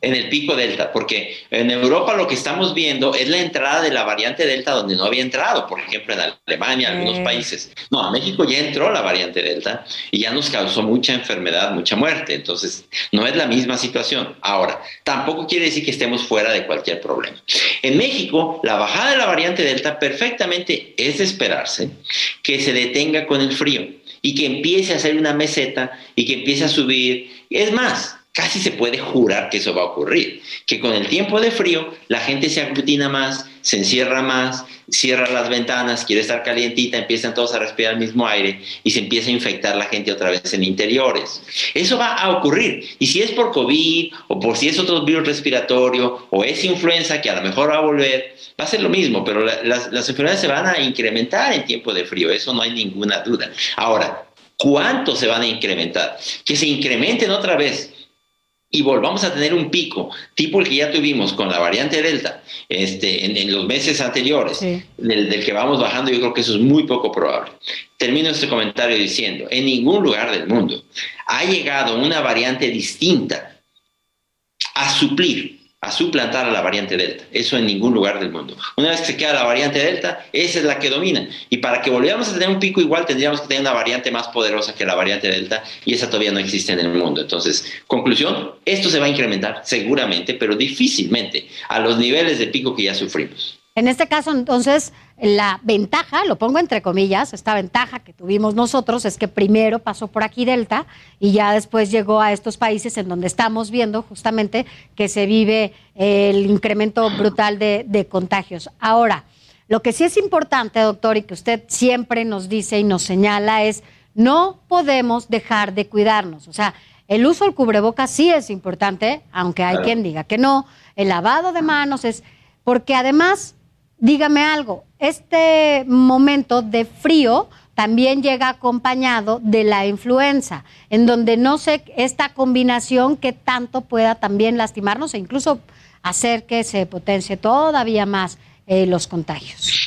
en el pico delta, porque en Europa lo que estamos viendo es la entrada de la variante delta donde no había entrado, por ejemplo, en Alemania, algunos países. No, a México ya entró la variante delta y ya nos causó mucha enfermedad, mucha muerte. Entonces, no es la misma situación. Ahora, tampoco quiere decir que estemos fuera de cualquier problema. En México, la bajada de la variante delta perfectamente es de esperarse que se detenga con el frío y que empiece a hacer una meseta y que empiece a subir. Es más, casi se puede jurar que eso va a ocurrir, que con el tiempo de frío la gente se aglutina más, se encierra más, cierra las ventanas, quiere estar calientita, empiezan todos a respirar el mismo aire y se empieza a infectar la gente otra vez en interiores. Eso va a ocurrir. Y si es por COVID o por si es otro virus respiratorio o es influenza que a lo mejor va a volver, va a ser lo mismo, pero la- las, las enfermedades se van a incrementar en tiempo de frío, eso no hay ninguna duda. Ahora, ¿cuánto se van a incrementar? Que se incrementen otra vez y volvamos a tener un pico, tipo el que ya tuvimos con la variante Delta este, en, en los meses anteriores, del, del que vamos bajando, yo creo que eso es muy poco probable. Termino este comentario diciendo, en ningún lugar del mundo ha llegado una variante distinta a suplir, a suplantar a la variante Delta. Eso en ningún lugar del mundo. Una vez que se queda la variante Delta, esa es la que domina. Y para que volviéramos a tener un pico igual, tendríamos que tener una variante más poderosa que la variante Delta, y esa todavía no existe en el mundo. Entonces, conclusión, esto se va a incrementar seguramente, pero difícilmente a los niveles de pico que ya sufrimos. En este caso, entonces, la ventaja, lo pongo entre comillas, esta ventaja que tuvimos nosotros es que primero pasó por aquí Delta y ya después llegó a estos países en donde estamos viendo justamente que se vive el incremento brutal de, de contagios. Ahora, lo que sí es importante, doctor, y que usted siempre nos dice y nos señala es, no podemos dejar de cuidarnos. O sea, el uso del cubrebocas sí es importante, aunque hay quien diga que no. El lavado de manos es, porque además, dígame algo, este momento de frío también llega acompañado de la influenza, en donde no sé esta combinación que tanto pueda también lastimarnos e incluso hacer que se potencie todavía más eh, los contagios.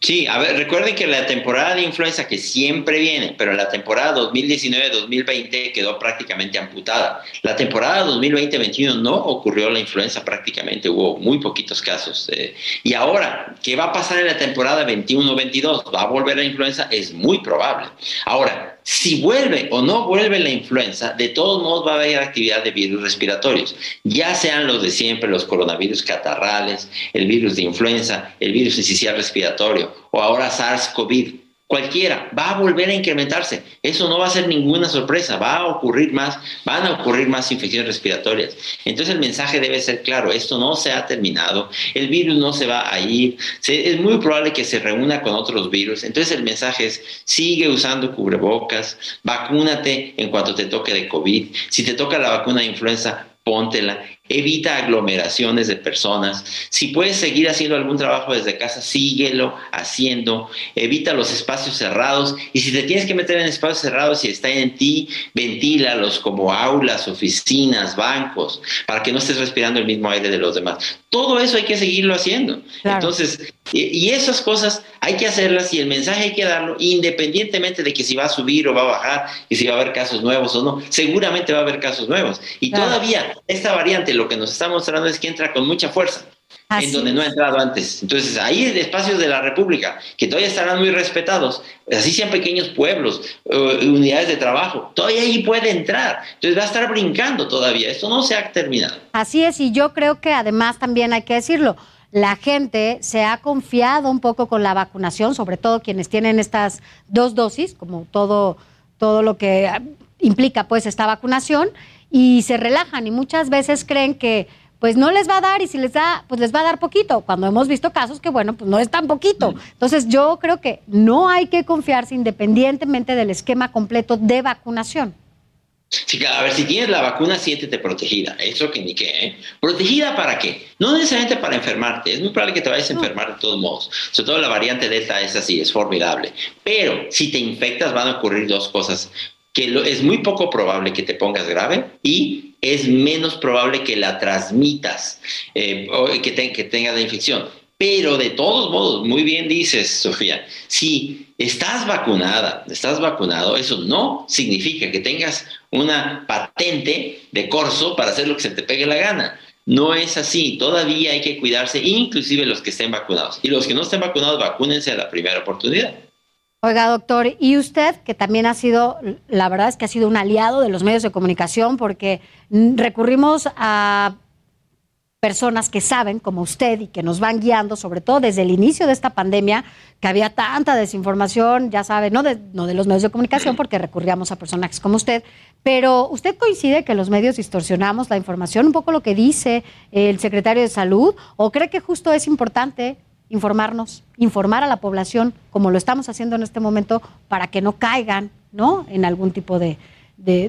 Sí, a ver, recuerden que la temporada de influenza que siempre viene, pero la temporada 2019-2020 quedó prácticamente amputada. La temporada 2020-21 no ocurrió la influenza prácticamente, hubo muy poquitos casos. eh, y ahora, ¿qué va a pasar en la temporada 21-22? ¿Va a volver la influenza? Es muy probable. Ahora, si vuelve o no vuelve la influenza, de todos modos va a haber actividad de virus respiratorios, ya sean los de siempre, los coronavirus catarrales, el virus de influenza, el virus sincicial respiratorio o ahora SARS-CoV. Cualquiera va a volver a incrementarse. Eso no va a ser ninguna sorpresa. Va a ocurrir más, van a ocurrir más infecciones respiratorias. Entonces el mensaje debe ser claro. Esto no se ha terminado. El virus no se va a ir. Es muy probable que se reúna con otros virus. Entonces el mensaje es sigue usando cubrebocas, vacúnate en cuanto te toque de COVID. Si te toca la vacuna de influenza, póntela, evita aglomeraciones de personas. Si puedes seguir haciendo algún trabajo desde casa, síguelo haciendo, evita los espacios cerrados y si te tienes que meter en espacios cerrados y está en ti, ventílalos como aulas, oficinas, bancos, para que no estés respirando el mismo aire de los demás. Todo eso hay que seguirlo haciendo. Entonces, y, y esas cosas hay que hacerlas y el mensaje hay que darlo independientemente de que si va a subir o va a bajar y si va a haber casos nuevos o no. Seguramente va a haber casos nuevos. Y Claro. todavía esta variante lo que nos está mostrando es que entra con mucha fuerza. En donde no ha entrado antes. Entonces, ahí en espacios de la República, que todavía estarán muy respetados, así sean pequeños pueblos, unidades de trabajo, todavía ahí puede entrar. Entonces va a estar brincando todavía. Esto no se ha terminado. Así es, y yo creo que además también hay que decirlo. La gente se ha confiado un poco con la vacunación, sobre todo quienes tienen estas dos dosis, como todo, todo lo que implica pues esta vacunación, y se relajan y muchas veces creen que pues no les va a dar y si les da, pues les va a dar poquito, cuando hemos visto casos que, bueno, pues no es tan poquito. Entonces yo creo que no hay que confiarse independientemente del esquema completo de vacunación. Sí, a ver, si tienes la vacuna, siéntete protegida. Eso que ni qué, ¿eh? ¿Protegida para qué? No necesariamente para enfermarte. Es muy probable que te vayas a enfermar de todos modos. Sobre todo la variante Delta es así, es formidable. Pero si te infectas, van a ocurrir dos cosas que es muy poco probable que te pongas grave y es menos probable que la transmitas eh, o que, que tengas la infección. Pero de todos modos, muy bien dices, Sofía, si estás vacunada, estás vacunado, eso no significa que tengas una patente de corso para hacer lo que se te pegue la gana. No es así, todavía hay que cuidarse, inclusive los que estén vacunados. Y los que no estén vacunados, vacúnense a la primera oportunidad. Oiga, doctor, y usted, que también ha sido, la verdad es que ha sido un aliado de los medios de comunicación, porque recurrimos a personas que saben, como usted, y que nos van guiando, sobre todo desde el inicio de esta pandemia, que había tanta desinformación, ya sabe, no de, no de los medios de comunicación, porque recurríamos a personajes como usted, pero ¿usted coincide que los medios distorsionamos la información, un poco lo que dice el secretario de Salud, o cree que justo es importante informarnos, informar a la población, como lo estamos haciendo en este momento, para que no caigan, ¿no? En algún tipo de...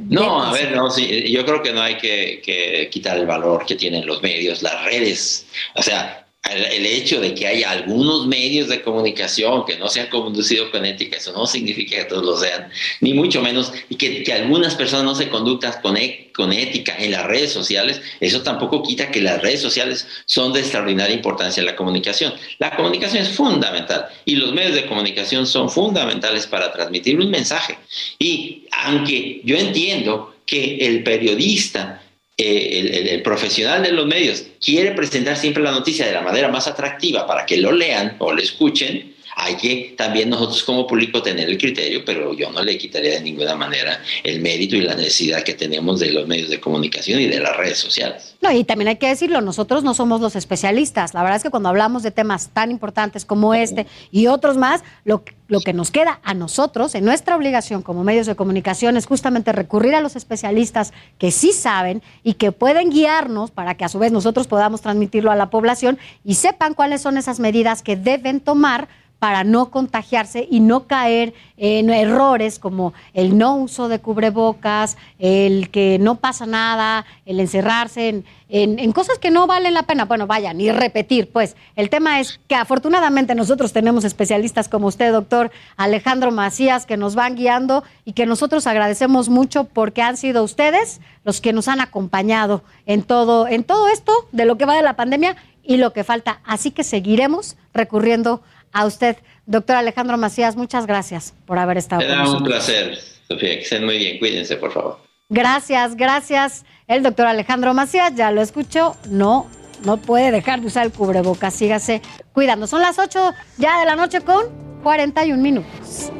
no, a ver, no, sí, yo creo que no hay que, que quitar el valor que tienen los medios, las redes. O sea, el, hecho de que haya algunos medios de comunicación que no sean conducidos con ética, eso no significa que todos lo sean, ni mucho menos, y que, que algunas personas no se conductan con, e, con ética en las redes sociales, eso tampoco quita que las redes sociales son de extraordinaria importancia en la comunicación. La comunicación es fundamental y los medios de comunicación son fundamentales para transmitir un mensaje. Y aunque yo entiendo que el periodista eh, el, profesional de los medios quiere presentar siempre la noticia de la manera más atractiva para que lo lean o lo escuchen, hay que también nosotros como público tener el criterio, pero yo no le quitaría de ninguna manera el mérito y la necesidad que tenemos de los medios de comunicación y de las redes sociales. No, y también hay que decirlo, nosotros no somos los especialistas. La verdad es que cuando hablamos de temas tan importantes como este y otros más, lo, lo que nos queda a nosotros, en nuestra obligación como medios de comunicación, es justamente recurrir a los especialistas que sí saben y que pueden guiarnos para que a su vez nosotros podamos transmitirlo a la población y sepan cuáles son esas medidas que deben tomar para no contagiarse y no caer en errores como el no uso de cubrebocas, el que no pasa nada, el encerrarse en, cosas que no valen la pena. Bueno, vaya, ni repetir, pues el tema es que afortunadamente nosotros tenemos especialistas como usted, doctor Alejandro Macías, que nos van guiando y que nosotros agradecemos mucho porque han sido ustedes los que nos han acompañado en todo, en todo esto de lo que va de la pandemia y lo que falta. Así que seguiremos recurriendo a usted, doctor Alejandro Macías, muchas gracias por haber estado con nosotros. un placer, Sofía, que estén muy bien, cuídense, por favor. Gracias, gracias. El doctor Alejandro Macías, ya lo escuchó, no, no puede dejar de usar el cubrebocas, sígase cuidando. Son las 8 ya de la noche con 41 minutos.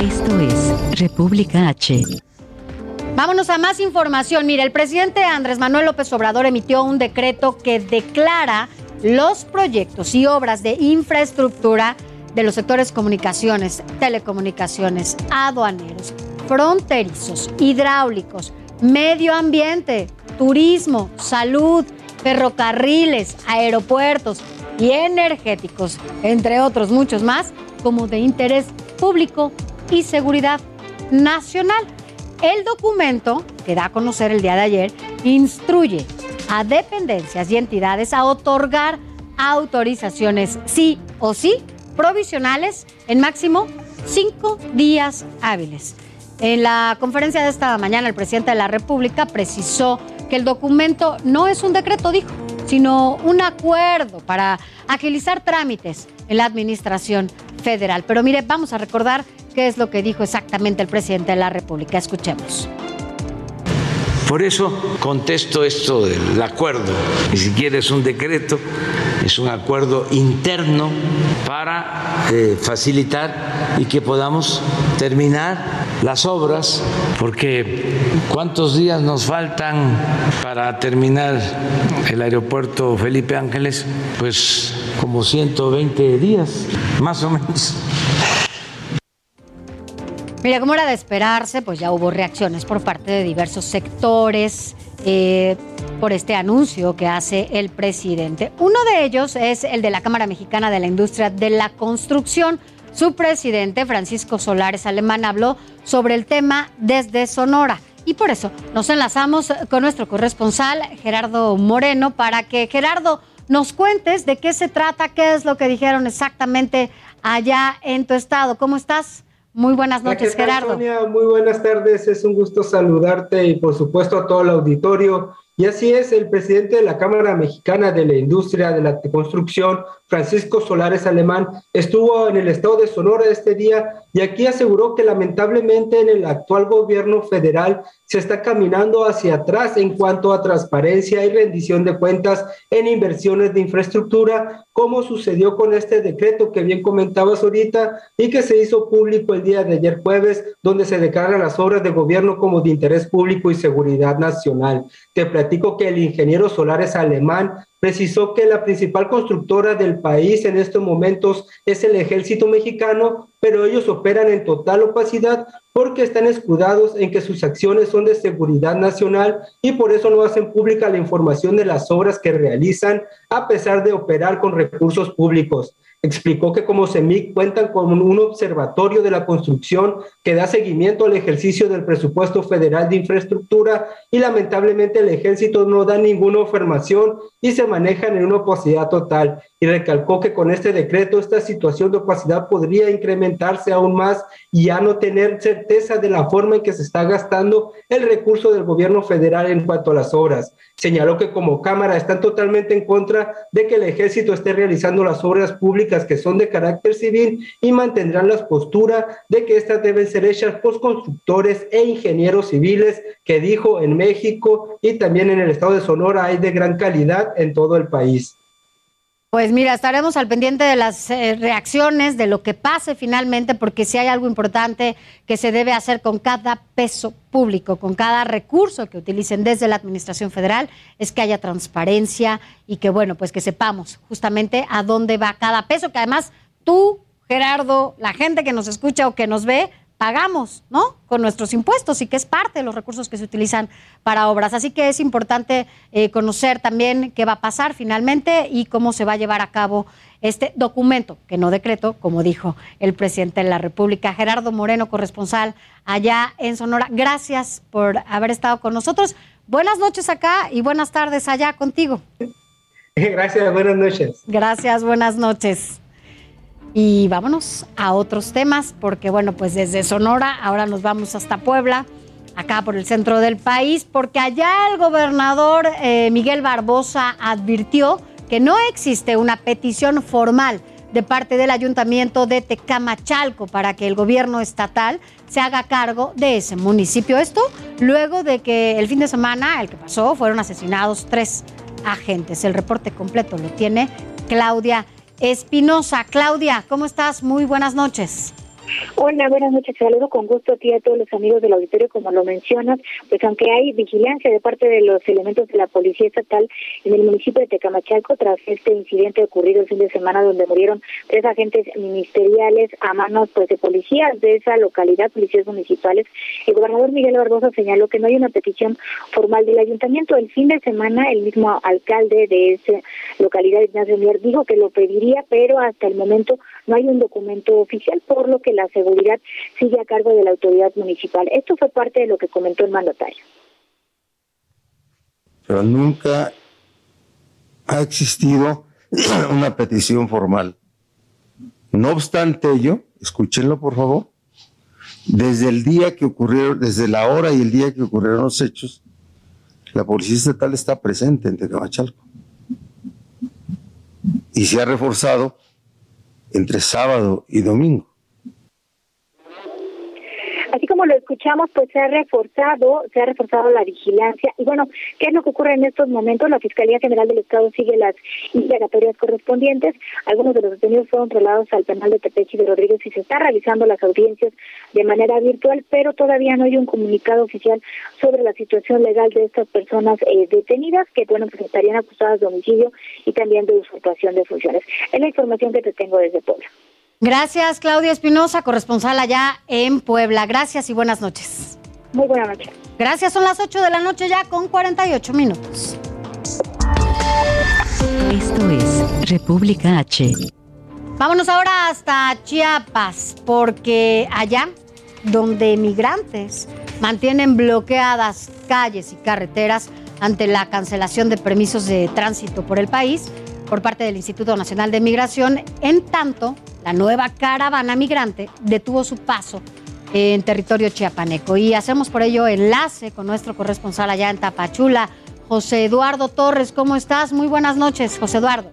Esto es República H. Vámonos a más información. Mire, el presidente Andrés Manuel López Obrador emitió un decreto que declara los proyectos y obras de infraestructura de los sectores comunicaciones, telecomunicaciones, aduaneros, fronterizos, hidráulicos, medio ambiente, turismo, salud, ferrocarriles, aeropuertos y energéticos, entre otros muchos más, como de interés público y seguridad nacional. El documento, que da a conocer el día de ayer, instruye a dependencias y entidades a otorgar autorizaciones sí o sí provisionales en máximo cinco días hábiles. En la conferencia de esta mañana, el presidente de la República precisó que el documento no es un decreto, dijo, sino un acuerdo para agilizar trámites en la administración federal. Pero mire, vamos a recordar qué es lo que dijo exactamente el presidente de la República. Escuchemos. Por eso contesto esto del acuerdo, ni siquiera es un decreto, es un acuerdo interno para eh, facilitar y que podamos terminar las obras, porque ¿cuántos días nos faltan para terminar el aeropuerto Felipe Ángeles? Pues como 120 días, más o menos. Mira, como era de esperarse, pues ya hubo reacciones por parte de diversos sectores eh, por este anuncio que hace el presidente. Uno de ellos es el de la Cámara Mexicana de la Industria de la Construcción. Su presidente, Francisco Solares Alemán, habló sobre el tema desde Sonora. Y por eso nos enlazamos con nuestro corresponsal, Gerardo Moreno, para que Gerardo nos cuentes de qué se trata, qué es lo que dijeron exactamente allá en tu estado. ¿Cómo estás? Muy buenas noches, Gerardo. Sonia, muy buenas tardes, es un gusto saludarte y por supuesto a todo el auditorio. Y así es, el presidente de la Cámara Mexicana de la Industria de la Construcción, Francisco Solares Alemán, estuvo en el estado de Sonora este día y aquí aseguró que lamentablemente en el actual gobierno federal se está caminando hacia atrás en cuanto a transparencia y rendición de cuentas en inversiones de infraestructura, como sucedió con este decreto que bien comentabas ahorita y que se hizo público el día de ayer jueves, donde se declaran las obras de gobierno como de interés público y seguridad nacional. Te platico que el ingeniero Solares Alemán precisó que la principal constructora del país en estos momentos es el ejército mexicano, pero ellos operan en total opacidad porque están escudados en que sus acciones son de seguridad nacional y por eso no hacen pública la información de las obras que realizan a pesar de operar con recursos públicos. Explicó que como CEMIC cuentan con un observatorio de la construcción que da seguimiento al ejercicio del presupuesto federal de infraestructura y lamentablemente el ejército no da ninguna información y se manejan en una opacidad total. Y recalcó que con este decreto esta situación de opacidad podría incrementarse aún más y ya no tener certeza de la forma en que se está gastando el recurso del gobierno federal en cuanto a las obras. Señaló que como Cámara están totalmente en contra de que el ejército esté realizando las obras públicas que son de carácter civil y mantendrán la postura de que estas deben ser hechas por constructores e ingenieros civiles que dijo en México y también en el estado de Sonora hay de gran calidad en todo el país. Pues mira, estaremos al pendiente de las eh, reacciones, de lo que pase finalmente, porque si hay algo importante que se debe hacer con cada peso público, con cada recurso que utilicen desde la Administración Federal, es que haya transparencia y que, bueno, pues que sepamos justamente a dónde va cada peso, que además tú, Gerardo, la gente que nos escucha o que nos ve, pagamos, ¿no? Con nuestros impuestos y que es parte de los recursos que se utilizan para obras. Así que es importante eh, conocer también qué va a pasar finalmente y cómo se va a llevar a cabo este documento, que no decreto, como dijo el presidente de la República, Gerardo Moreno, corresponsal allá en Sonora. Gracias por haber estado con nosotros. Buenas noches acá y buenas tardes allá contigo. Gracias, buenas noches. Gracias, buenas noches. Y vámonos a otros temas, porque bueno, pues desde Sonora ahora nos vamos hasta Puebla, acá por el centro del país, porque allá el gobernador eh, Miguel Barbosa advirtió que no existe una petición formal de parte del ayuntamiento de Tecamachalco para que el gobierno estatal se haga cargo de ese municipio. Esto luego de que el fin de semana, el que pasó, fueron asesinados tres agentes. El reporte completo lo tiene Claudia Espinosa. Claudia, ¿cómo estás? Muy buenas noches. Hola, buenas noches. Saludo con gusto a ti a todos los amigos del auditorio, como lo mencionas, pues aunque hay vigilancia de parte de los elementos de la Policía Estatal en el municipio de Tecamachalco tras este incidente ocurrido el fin de semana donde murieron tres agentes ministeriales a manos pues de policías de esa localidad, policías municipales, el gobernador Miguel Barbosa señaló que no hay una petición formal del ayuntamiento. El fin de semana el mismo alcalde de esa localidad, Ignacio Mier, dijo que lo pediría, pero hasta el momento no hay un documento oficial, por lo que la seguridad sigue a cargo de la autoridad municipal. Esto fue parte de lo que comentó el mandatario. Pero nunca ha existido una petición formal. No obstante ello, escúchenlo por favor, desde el día que ocurrieron, desde la hora y el día que ocurrieron los hechos, la Policía Estatal está presente en Tecamachalco. Y se ha reforzado entre sábado y domingo. Así como lo escuchamos, pues se ha reforzado, se ha reforzado la vigilancia. Y bueno, ¿qué es lo que ocurre en estos momentos? La Fiscalía General del Estado sigue las indagatorias correspondientes. Algunos de los detenidos fueron trasladados al penal de Tepechi de Rodríguez y se está realizando las audiencias de manera virtual, pero todavía no hay un comunicado oficial sobre la situación legal de estas personas eh, detenidas, que bueno, pues estarían acusadas de homicidio y también de usurpación de funciones. Es la información que te tengo desde Puebla. Gracias, Claudia Espinosa, corresponsal allá en Puebla. Gracias y buenas noches. Muy buenas noches. Gracias, son las 8 de la noche ya con 48 minutos. Esto es República H. Vámonos ahora hasta Chiapas, porque allá donde migrantes mantienen bloqueadas calles y carreteras ante la cancelación de permisos de tránsito por el país por parte del Instituto Nacional de Migración, en tanto la nueva caravana migrante detuvo su paso en territorio chiapaneco. Y hacemos por ello enlace con nuestro corresponsal allá en Tapachula, José Eduardo Torres. ¿Cómo estás? Muy buenas noches, José Eduardo.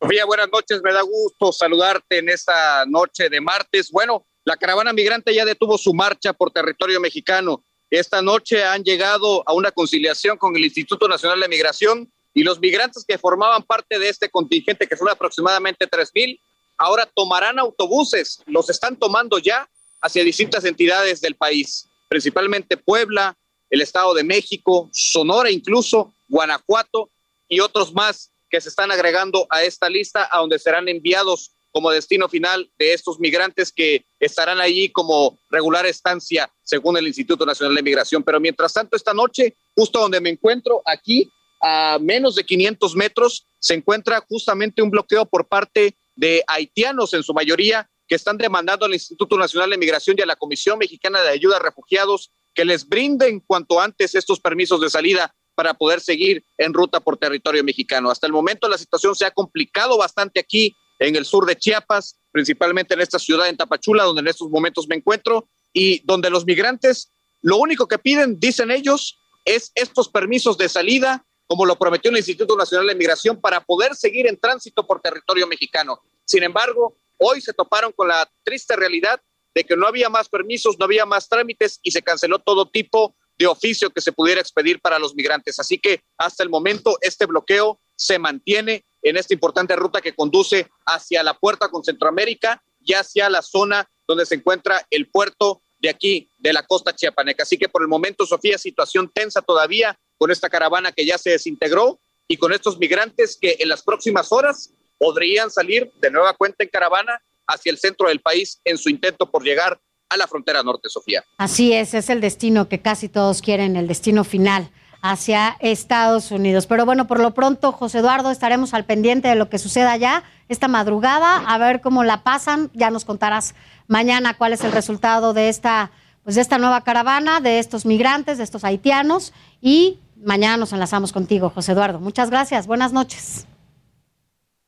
Sofía, buenas noches. Me da gusto saludarte en esta noche de martes. Bueno, la caravana migrante ya detuvo su marcha por territorio mexicano. Esta noche han llegado a una conciliación con el Instituto Nacional de Migración y los migrantes que formaban parte de este contingente, que son aproximadamente 3.000, ahora tomarán autobuses, los están tomando ya hacia distintas entidades del país, principalmente Puebla, el Estado de México, Sonora incluso, Guanajuato y otros más que se están agregando a esta lista, a donde serán enviados como destino final de estos migrantes que estarán allí como regular estancia, según el Instituto Nacional de Migración. Pero mientras tanto, esta noche, justo donde me encuentro, aquí, a menos de 500 metros, se encuentra justamente un bloqueo por parte de haitianos, en su mayoría, que están demandando al Instituto Nacional de Migración y a la Comisión Mexicana de Ayuda a Refugiados que les brinden cuanto antes estos permisos de salida para poder seguir en ruta por territorio mexicano. Hasta el momento la situación se ha complicado bastante aquí en el sur de Chiapas, principalmente en esta ciudad, en Tapachula, donde en estos momentos me encuentro, y donde los migrantes lo único que piden, dicen ellos, es estos permisos de salida, como lo prometió el Instituto Nacional de Migración, para poder seguir en tránsito por territorio mexicano. Sin embargo, hoy se toparon con la triste realidad de que no había más permisos, no había más trámites y se canceló todo tipo de oficio que se pudiera expedir para los migrantes. Así que hasta el momento este bloqueo se mantiene en esta importante ruta que conduce hacia la puerta con Centroamérica y hacia la zona donde se encuentra el puerto de aquí, de la costa chiapaneca. Así que por el momento, Sofía, situación tensa todavía con esta caravana que ya se desintegró y con estos migrantes que en las próximas horas podrían salir de nueva cuenta en caravana hacia el centro del país en su intento por llegar a la frontera norte, Sofía. Así es, es el destino que casi todos quieren, el destino final hacia Estados Unidos. Pero bueno, por lo pronto, José Eduardo, estaremos al pendiente de lo que suceda allá esta madrugada, a ver cómo la pasan. Ya nos contarás mañana cuál es el resultado de esta, pues de esta nueva caravana, de estos migrantes, de estos haitianos. Y mañana nos enlazamos contigo, José Eduardo. Muchas gracias. Buenas noches.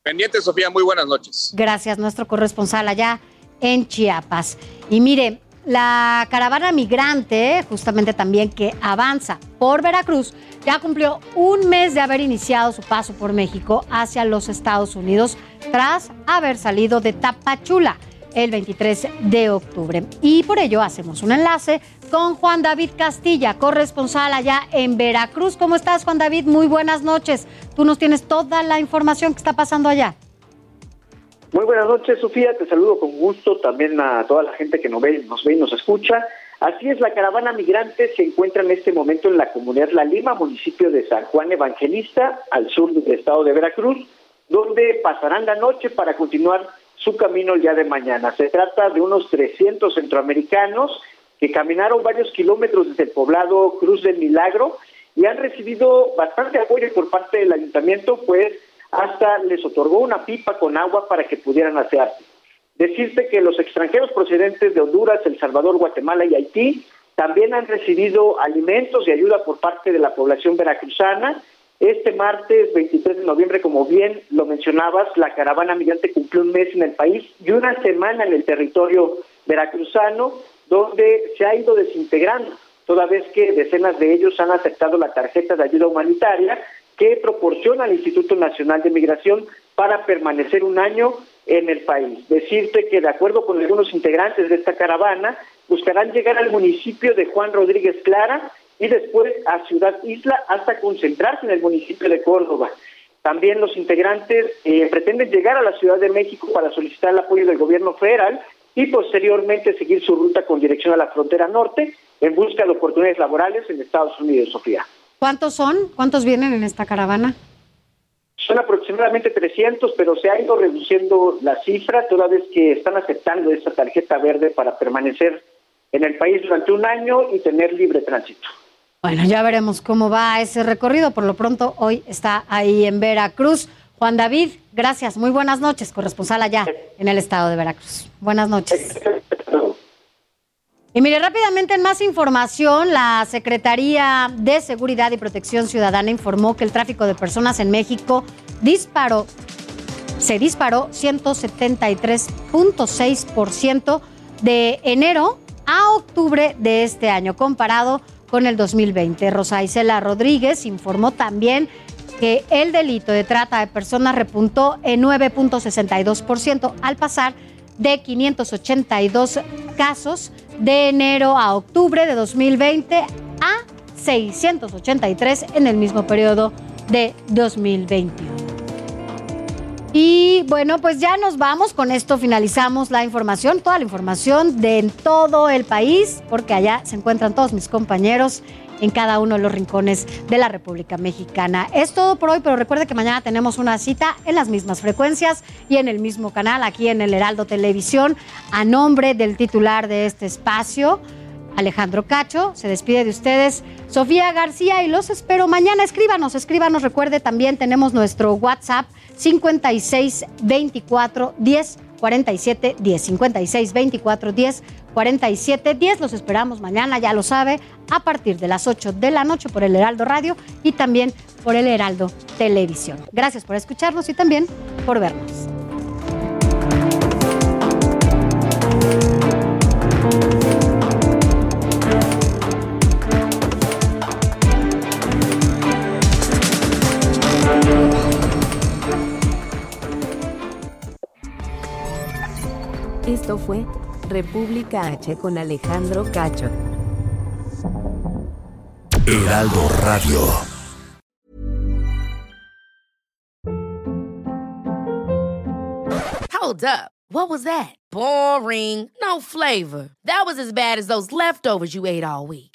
Pendiente, Sofía. Muy buenas noches. Gracias, nuestro corresponsal allá en Chiapas. Y mire, la caravana migrante, justamente también que avanza por Veracruz, ya cumplió un mes de haber iniciado su paso por México hacia los Estados Unidos tras haber salido de Tapachula el 23 de octubre. Y por ello hacemos un enlace con Juan David Castilla, corresponsal allá en Veracruz. ¿Cómo estás, Juan David? Muy buenas noches. Tú nos tienes toda la información que está pasando allá. Muy buenas noches, Sofía. Te saludo con gusto también a toda la gente que nos ve, nos ve y nos escucha. Así es, la caravana migrante se encuentra en este momento en la comunidad La Lima, municipio de San Juan Evangelista, al sur del estado de Veracruz, donde pasarán la noche para continuar su camino el día de mañana. Se trata de unos 300 centroamericanos que caminaron varios kilómetros desde el poblado Cruz del Milagro y han recibido bastante apoyo por parte del ayuntamiento, pues hasta les otorgó una pipa con agua para que pudieran asearse. Decirte que los extranjeros procedentes de Honduras, El Salvador, Guatemala y Haití también han recibido alimentos y ayuda por parte de la población veracruzana. Este martes 23 de noviembre, como bien lo mencionabas, la caravana migrante cumplió un mes en el país y una semana en el territorio veracruzano, donde se ha ido desintegrando, toda vez que decenas de ellos han aceptado la tarjeta de ayuda humanitaria que proporciona el Instituto Nacional de Migración para permanecer un año en el país. Decirte que de acuerdo con algunos integrantes de esta caravana, buscarán llegar al municipio de Juan Rodríguez Clara y después a Ciudad Isla hasta concentrarse en el municipio de Córdoba. También los integrantes eh, pretenden llegar a la Ciudad de México para solicitar el apoyo del gobierno federal y posteriormente seguir su ruta con dirección a la frontera norte en busca de oportunidades laborales en Estados Unidos, Sofía. ¿Cuántos son? ¿Cuántos vienen en esta caravana? Son aproximadamente 300, pero se ha ido reduciendo la cifra toda vez que están aceptando esta tarjeta verde para permanecer en el país durante un año y tener libre tránsito. Bueno, ya veremos cómo va ese recorrido. Por lo pronto, hoy está ahí en Veracruz. Juan David, gracias. Muy buenas noches, corresponsal allá en el estado de Veracruz. Buenas noches. Y mire, rápidamente en más información, la Secretaría de Seguridad y Protección Ciudadana informó que el tráfico de personas en México disparó, se disparó 173.6% de enero a octubre de este año, comparado con el 2020. Rosa Isela Rodríguez informó también que el delito de trata de personas repuntó en 9.62% al pasar de 582 casos de enero a octubre de 2020 a 683 en el mismo periodo de 2021. Y bueno, pues ya nos vamos, con esto finalizamos la información, toda la información de todo el país, porque allá se encuentran todos mis compañeros en cada uno de los rincones de la República Mexicana. Es todo por hoy, pero recuerde que mañana tenemos una cita en las mismas frecuencias y en el mismo canal, aquí en el Heraldo Televisión, a nombre del titular de este espacio. Alejandro Cacho, se despide de ustedes Sofía García y los espero mañana. Escríbanos, escríbanos. Recuerde también tenemos nuestro WhatsApp 56 24 10 47 10 56 24 10 47 10. Los esperamos mañana, ya lo sabe, a partir de las 8 de la noche por el Heraldo Radio y también por el Heraldo Televisión. Gracias por escucharnos y también por vernos. Esto fue República H con Alejandro Cacho. Heraldo Radio. Hold up. What was that? Boring. No flavor. That was as bad as those leftovers you ate all week.